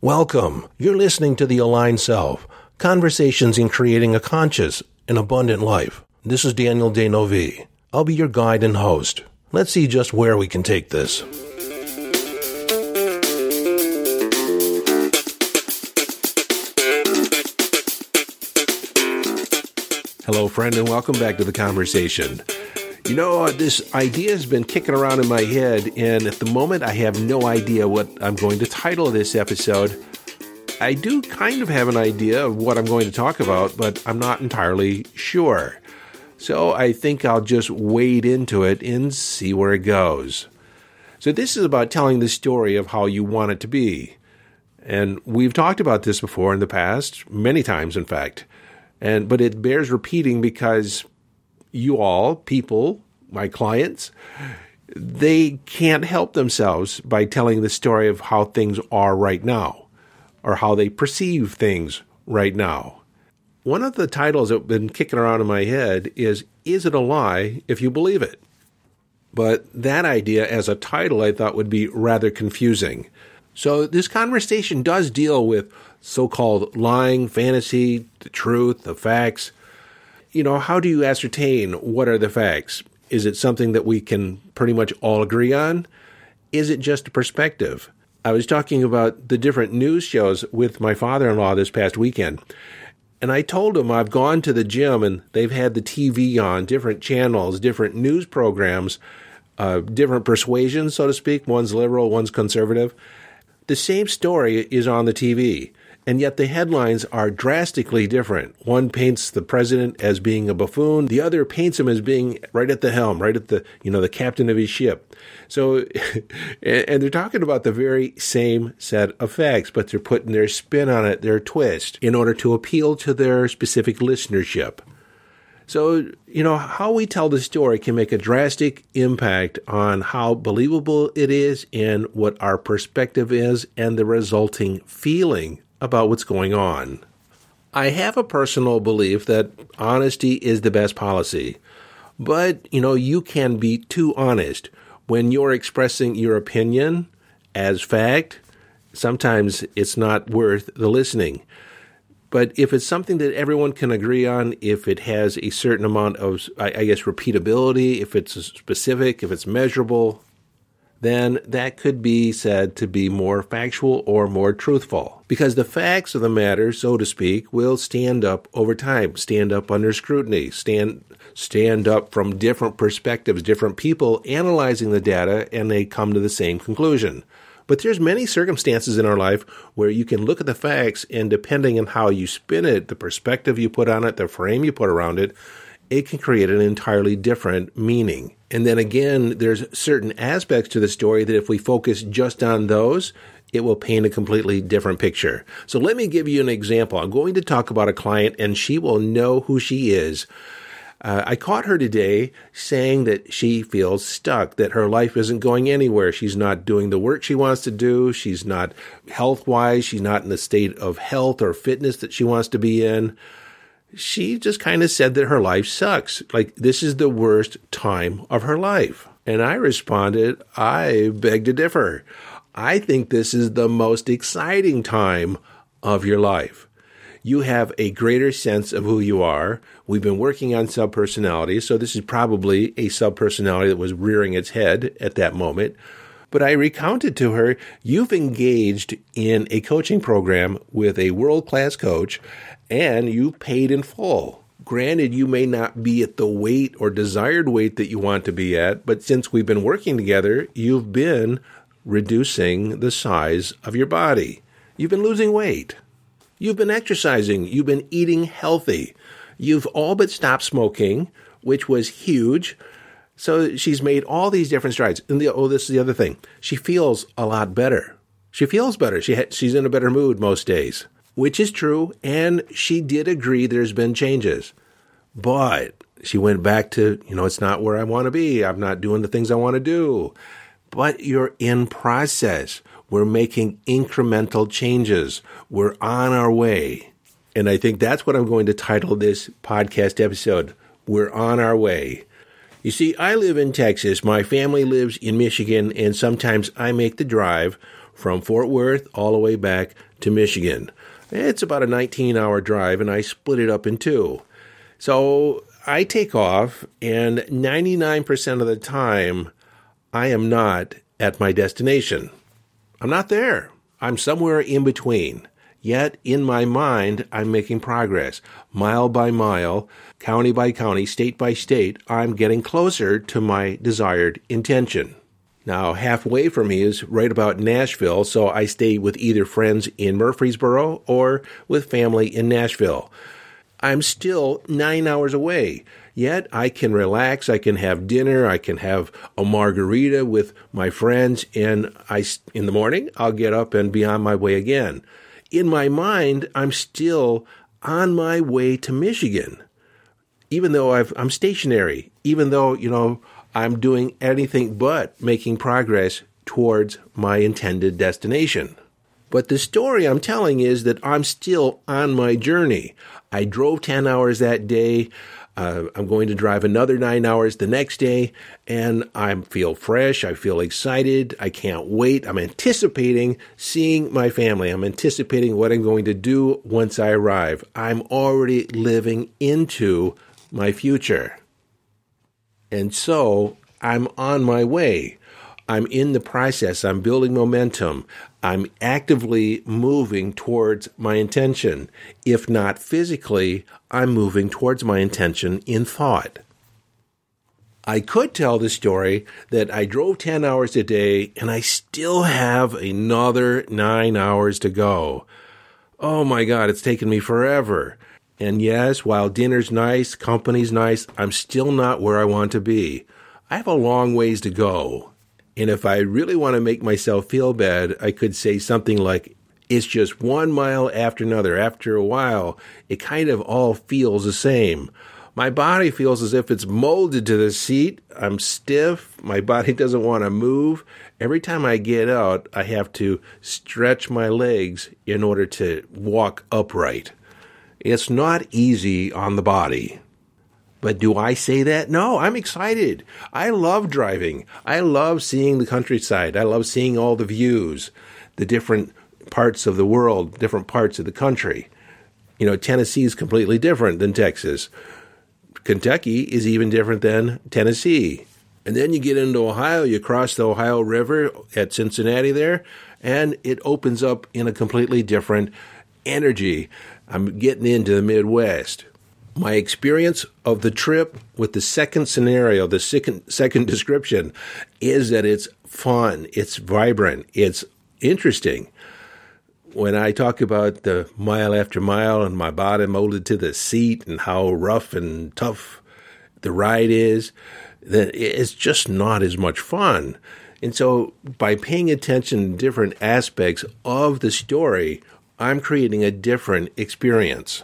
Welcome. You're listening to The Aligned Self Conversations in Creating a Conscious and Abundant Life. This is Daniel D'Neuville. I'll be your guide and host. Let's see just where we can take this. Hello, friend, and welcome back to the conversation. You know, uh, this idea has been kicking around in my head, and at the moment, I have no idea what I'm going to title this episode. I do kind of have an idea of what I'm going to talk about, but I'm not entirely sure. So I think I'll just wade into it and see where it goes. So, this is about telling the story of how you want it to be. And we've talked about this before in the past, many times, in fact. And but it bears repeating because you all, people, my clients, they can't help themselves by telling the story of how things are right now or how they perceive things right now. One of the titles that have been kicking around in my head is Is It a Lie If You Believe It? But that idea as a title I thought would be rather confusing. So this conversation does deal with so called lying, fantasy, the truth, the facts. You know, how do you ascertain what are the facts? Is it something that we can pretty much all agree on? Is it just a perspective? I was talking about the different news shows with my father in law this past weekend. And I told him I've gone to the gym and they've had the TV on, different channels, different news programs, uh, different persuasions, so to speak. One's liberal, one's conservative. The same story is on the TV and yet the headlines are drastically different. One paints the president as being a buffoon, the other paints him as being right at the helm, right at the, you know, the captain of his ship. So, and they're talking about the very same set of facts, but they're putting their spin on it, their twist, in order to appeal to their specific listenership. So, you know, how we tell the story can make a drastic impact on how believable it is and what our perspective is and the resulting feeling about what's going on. I have a personal belief that honesty is the best policy. But, you know, you can be too honest. When you're expressing your opinion as fact, sometimes it's not worth the listening. But if it's something that everyone can agree on, if it has a certain amount of, I, guess, repeatability, if it's specific, if it's measurable, then that could be said to be more factual or more truthful. Because the facts of the matter, so to speak, will stand up over time, stand up under scrutiny, stand stand up from different perspectives, different people analyzing the data, and they come to the same conclusion. But there's many circumstances in our life where you can look at the facts and depending on how you spin it, the perspective you put on it, the frame you put around it, it can create an entirely different meaning. And then again, there's certain aspects to the story that if we focus just on those, it will paint a completely different picture. So let me give you an example. I'm going to talk about a client and she will know who she is. Uh, I caught her today saying that she feels stuck, that her life isn't going anywhere. She's not doing the work she wants to do. She's not health wise. She's not in the state of health or fitness that she wants to be in she just kind of said that her life sucks. Like, this is the worst time of her life. And I responded, I beg to differ. I think this is the most exciting time of your life. You have a greater sense of who you are. We've been working on subpersonality, so this is probably a subpersonality that was rearing its head at that moment. But I recounted to her, you've engaged in a coaching program with a world class coach and you paid in full. Granted, you may not be at the weight or desired weight that you want to be at, but since we've been working together, you've been reducing the size of your body. You've been losing weight. You've been exercising. You've been eating healthy. You've all but stopped smoking, which was huge. So she's made all these different strides. And the, oh, this is the other thing. She feels a lot better. She feels better. She ha- she's in a better mood most days which is true, and she did agree there's been changes. But she went back to, you know, it's not where I want to be. I'm not doing the things I want to do. But you're in process. We're making incremental changes. We're on our way. And I think that's what I'm going to title this podcast episode. We're on our way. You see, I live in Texas. My family lives in Michigan, and sometimes I make the drive from Fort Worth all the way back to Michigan. It's about a 19 hour drive, and I split it up in two. So I take off, and 99% of the time, I am not at my destination. I'm not there. I'm somewhere in between. Yet, in my mind, I'm making progress. Mile by mile, county by county, state by state, I'm getting closer to my desired intention. Now, halfway from me is right about Nashville, so I stay with either friends in Murfreesboro or with family in Nashville. I'm still nine hours away. Yet I can relax, I can have dinner, I can have a margarita with my friends, and I, in the morning, I'll get up and be on my way again. In my mind, I'm still on my way to Michigan, even though i am stationary, even though, you know, I'm doing anything but making progress towards my intended destination. But the story I'm telling is that I'm still on my journey. I drove 10 hours that day. Uh, I'm going to drive another nine hours the next day, and I feel fresh. I feel excited. I can't wait. I'm anticipating seeing my family. I'm anticipating what I'm going to do once I arrive. I'm already living into my future. And so I'm on my way. I'm in the process. I'm building momentum. I'm actively moving towards my intention. If not physically, I'm moving towards my intention in thought. I could tell the story that I drove 10 hours a day and I still have another nine hours to go. Oh my God, it's taken me forever. And yes, while dinner's nice, company's nice, I'm still not where I want to be. I have a long ways to go. And if I really want to make myself feel bad, I could say something like, it's just one mile after another. After a while, it kind of all feels the same. My body feels as if it's molded to the seat. I'm stiff. My body doesn't want to move. Every time I get out, I have to stretch my legs in order to walk upright. It's not easy on the body. But do I say that? No, I'm excited. I love driving. I love seeing the countryside. I love seeing all the views, the different parts of the world, different parts of the country. You know, Tennessee is completely different than Texas. Kentucky is even different than Tennessee. And then you get into Ohio, you cross the Ohio River at Cincinnati there, and it opens up in a completely different energy. I'm getting into the Midwest. My experience of the trip with the second scenario, the second, second description, is that it's fun, it's vibrant, it's interesting. When I talk about the mile after mile and my body molded to the seat and how rough and tough the ride is, then it's just not as much fun. And so, by paying attention to different aspects of the story, I'm creating a different experience.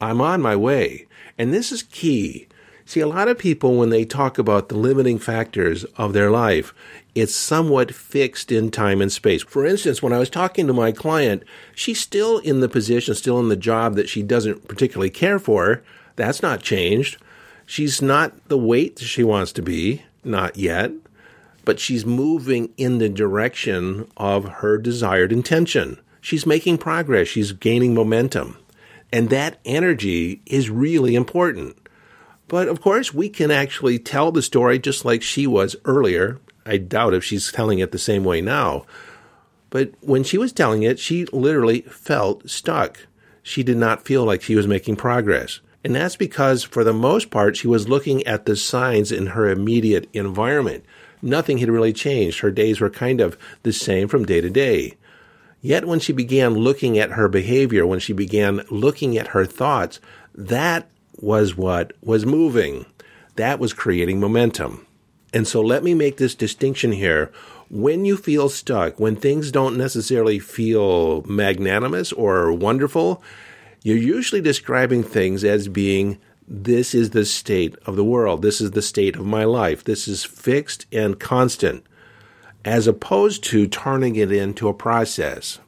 I'm on my way. And this is key. See, a lot of people, when they talk about the limiting factors of their life, it's somewhat fixed in time and space. For instance, when I was talking to my client, she's still in the position, still in the job that she doesn't particularly care for. That's not changed. She's not the weight she wants to be, not yet, but she's moving in the direction of her desired intention she's making progress, she's gaining momentum. And that energy is really important. But of course, we can actually tell the story just like she was earlier. I doubt if she's telling it the same way now. But when she was telling it, she literally felt stuck. She did not feel like she was making progress. And that's because, for the most part, she was looking at the signs in her immediate environment. Nothing had really changed. Her days were kind of the same from day to day. Yet when she began looking at her behavior, when she began looking at her thoughts, that was what was moving. That was creating momentum. And so let me make this distinction here. When you feel stuck, when things don't necessarily feel magnanimous or wonderful, you're usually describing things as being this is the state of the world. This is the state of my life. This is fixed and constant as opposed to turning it into a process.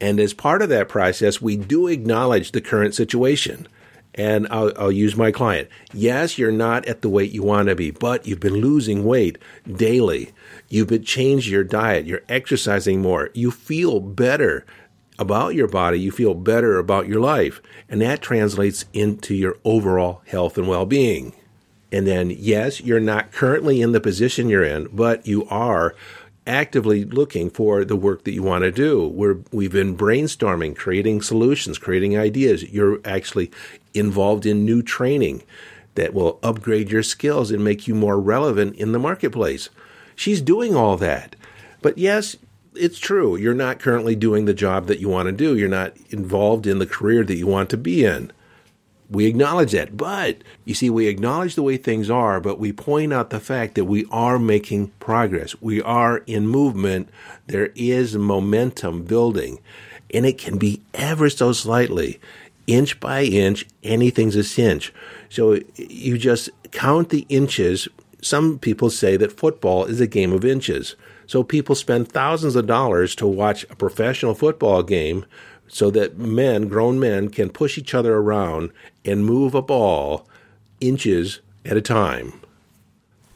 And as part of that process, we do acknowledge the current situation. And I'll, I'll use my client. Yes, you're not at the weight you want to be, but you've been losing weight daily. You've been changed your diet. You're exercising more. You feel better about your body. You feel better about your life. And that translates into your overall health and well being. And then, yes, you're not currently in the position you're in, but you are actively looking for the work that you want to do. We're, we've been brainstorming, creating solutions, creating ideas. You're actually involved in new training that will upgrade your skills and make you more relevant in the marketplace. She's doing all that. But yes, it's true. You're not currently doing the job that you want to do. You're not involved in the career that you want to be in. We acknowledge that. But you see, we acknowledge the way things are, but we point out the fact that we are making progress. We are in movement. There is momentum building, and it can be ever so slightly, inch by inch, anything's a cinch. So you just count the inches. Some people say that football is a game of inches. So people spend thousands of dollars to watch a professional football game so that men, grown men, can push each other around and move a ball inches at a time.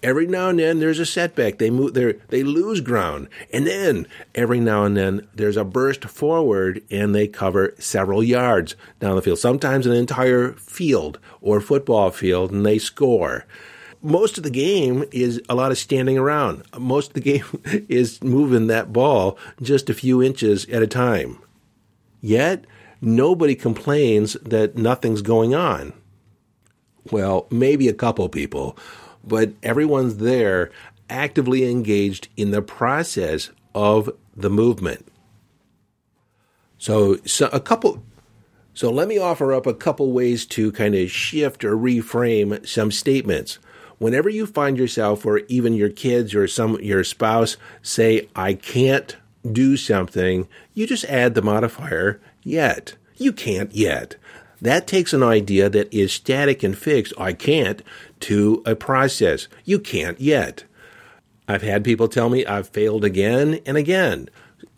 Every now and then there's a setback. They move they lose ground. And then every now and then there's a burst forward and they cover several yards down the field. Sometimes an entire field or football field and they score. Most of the game is a lot of standing around. Most of the game is moving that ball just a few inches at a time. Yet, nobody complains that nothing's going on. Well, maybe a couple people, but everyone's there actively engaged in the process of the movement. So, so a couple so let me offer up a couple ways to kind of shift or reframe some statements. Whenever you find yourself or even your kids or some your spouse say I can't do something, you just add the modifier yet. You can't yet. That takes an idea that is static and fixed, I can't, to a process. You can't yet. I've had people tell me I've failed again and again.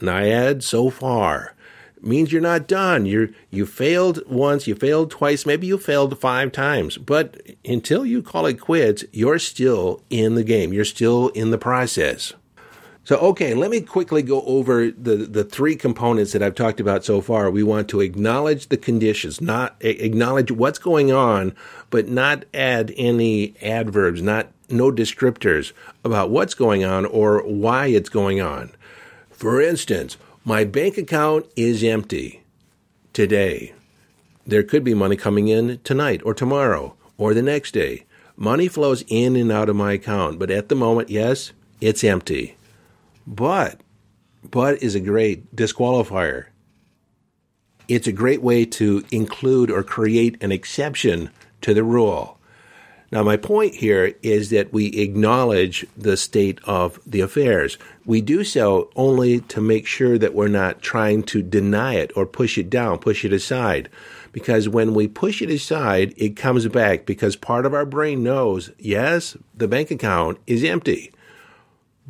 Naiad so far means you're not done. You're you failed once, you failed twice, maybe you failed five times. But until you call it quits, you're still in the game. You're still in the process. So, okay, let me quickly go over the, the three components that I've talked about so far. We want to acknowledge the conditions, not acknowledge what's going on, but not add any adverbs, not no descriptors about what's going on or why it's going on. For instance, my bank account is empty today. There could be money coming in tonight or tomorrow or the next day. Money flows in and out of my account, but at the moment, yes, it's empty. But, but is a great disqualifier. It's a great way to include or create an exception to the rule. Now, my point here is that we acknowledge the state of the affairs. We do so only to make sure that we're not trying to deny it or push it down, push it aside. Because when we push it aside, it comes back because part of our brain knows, yes, the bank account is empty.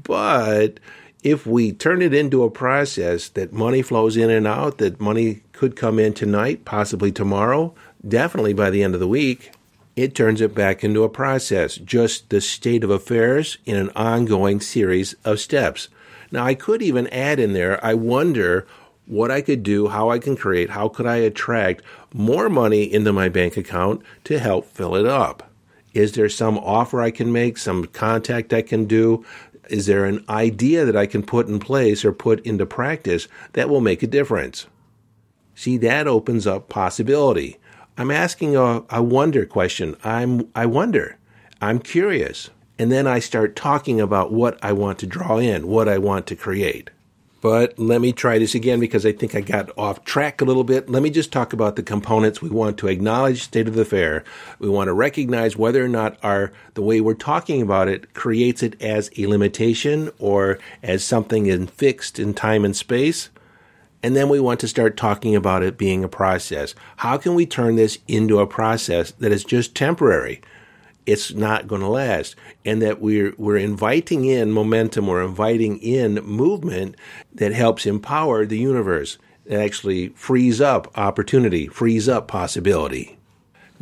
But if we turn it into a process that money flows in and out, that money could come in tonight, possibly tomorrow, definitely by the end of the week, it turns it back into a process, just the state of affairs in an ongoing series of steps. Now, I could even add in there, I wonder what I could do, how I can create, how could I attract more money into my bank account to help fill it up? Is there some offer I can make, some contact I can do, is there an idea that I can put in place or put into practice that will make a difference? See, that opens up possibility. I'm asking a, a wonder question. I'm, I wonder. I'm curious. And then I start talking about what I want to draw in, what I want to create. But let me try this again because I think I got off track a little bit. Let me just talk about the components. We want to acknowledge state of the affair. We want to recognize whether or not our the way we're talking about it creates it as a limitation or as something in fixed in time and space. And then we want to start talking about it being a process. How can we turn this into a process that is just temporary? It's not going to last and that we're we're inviting in momentum or inviting in movement that helps empower the universe that actually frees up opportunity frees up possibility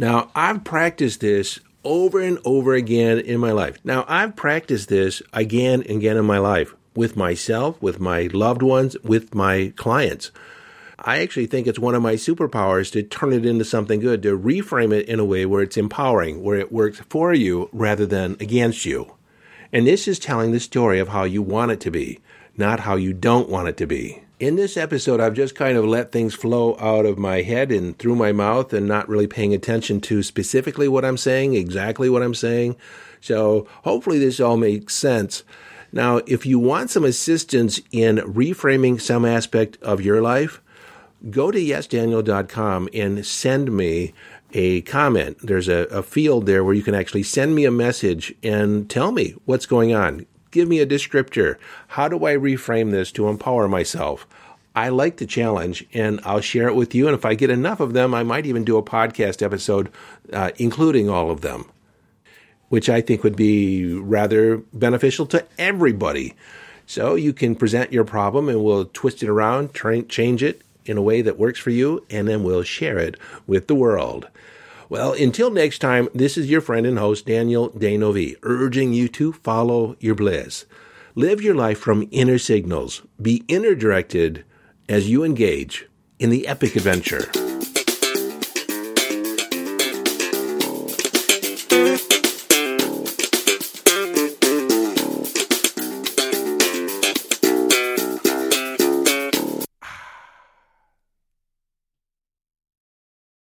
Now, I've practiced this over and over again in my life. Now, I've practiced this again and again in my life with myself, with my loved ones, with my clients. I actually think it's one of my superpowers to turn it into something good, to reframe it in a way where it's empowering, where it works for you rather than against you. And this is telling the story of how you want it to be, not how you don't want it to be. In this episode, I've just kind of let things flow out of my head and through my mouth and not really paying attention to specifically what I'm saying, exactly what I'm saying. So hopefully this all makes sense. Now, if you want some assistance in reframing some aspect of your life, go to yesdaniel.com and send me a comment. There's a, a, field there where you can actually send me a message and tell me what's going on. Give me a descriptor. How do I reframe this to empower myself? I like the challenge and I'll share it with you. And if I get enough of them, I might even do a podcast episode uh, including all of them, which I think would be rather beneficial to everybody. So you can present your problem and we'll twist it around, tra- change it, in a way that works for you, and then we'll share it with the world. Well, until next time, this is your friend and host, Daniel D'Neuville, urging you to follow your bliss. Live your life from inner signals. Be inner directed as you engage in the epic adventure.